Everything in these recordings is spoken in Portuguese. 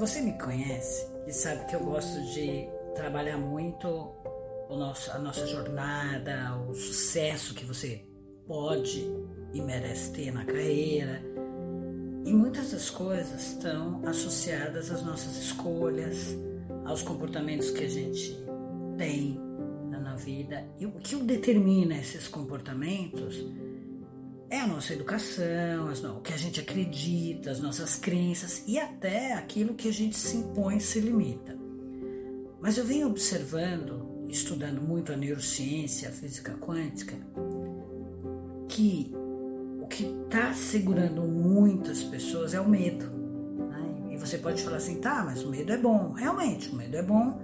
Você me conhece e sabe que eu gosto de trabalhar muito nosso, a nossa jornada, o sucesso que você pode e merece ter na carreira. E muitas das coisas estão associadas às nossas escolhas, aos comportamentos que a gente tem na vida. E o que determina esses comportamentos é a nossa educação, o que a gente acredita, as nossas crenças e até aquilo que a gente se impõe e se limita. Mas eu venho observando, estudando muito a neurociência, a física quântica, que o que está segurando muitas pessoas é o medo. Né? E você pode falar assim, tá, mas o medo é bom. Realmente, o medo é bom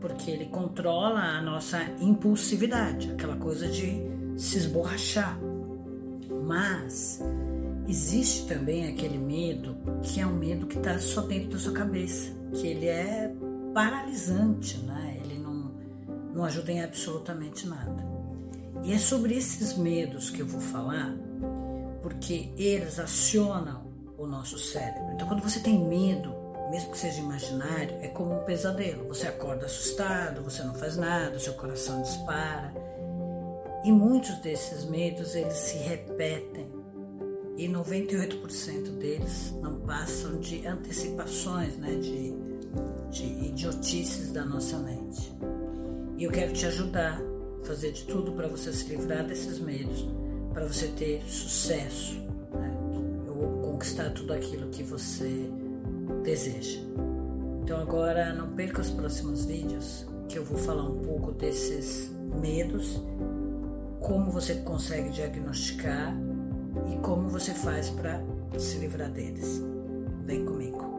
porque ele controla a nossa impulsividade, aquela coisa de se esborrachar mas existe também aquele medo que é um medo que está só dentro da sua cabeça, que ele é paralisante, né? Ele não, não ajuda em absolutamente nada. E é sobre esses medos que eu vou falar, porque eles acionam o nosso cérebro. Então, quando você tem medo, mesmo que seja imaginário, é como um pesadelo. Você acorda assustado, você não faz nada, seu coração dispara. E muitos desses medos eles se repetem e 98% deles não passam de antecipações, né, de, de idiotices da nossa mente. E eu quero te ajudar fazer de tudo para você se livrar desses medos, para você ter sucesso, né, ou conquistar tudo aquilo que você deseja. Então agora não perca os próximos vídeos que eu vou falar um pouco desses medos como você consegue diagnosticar e como você faz para se livrar deles. Vem comigo.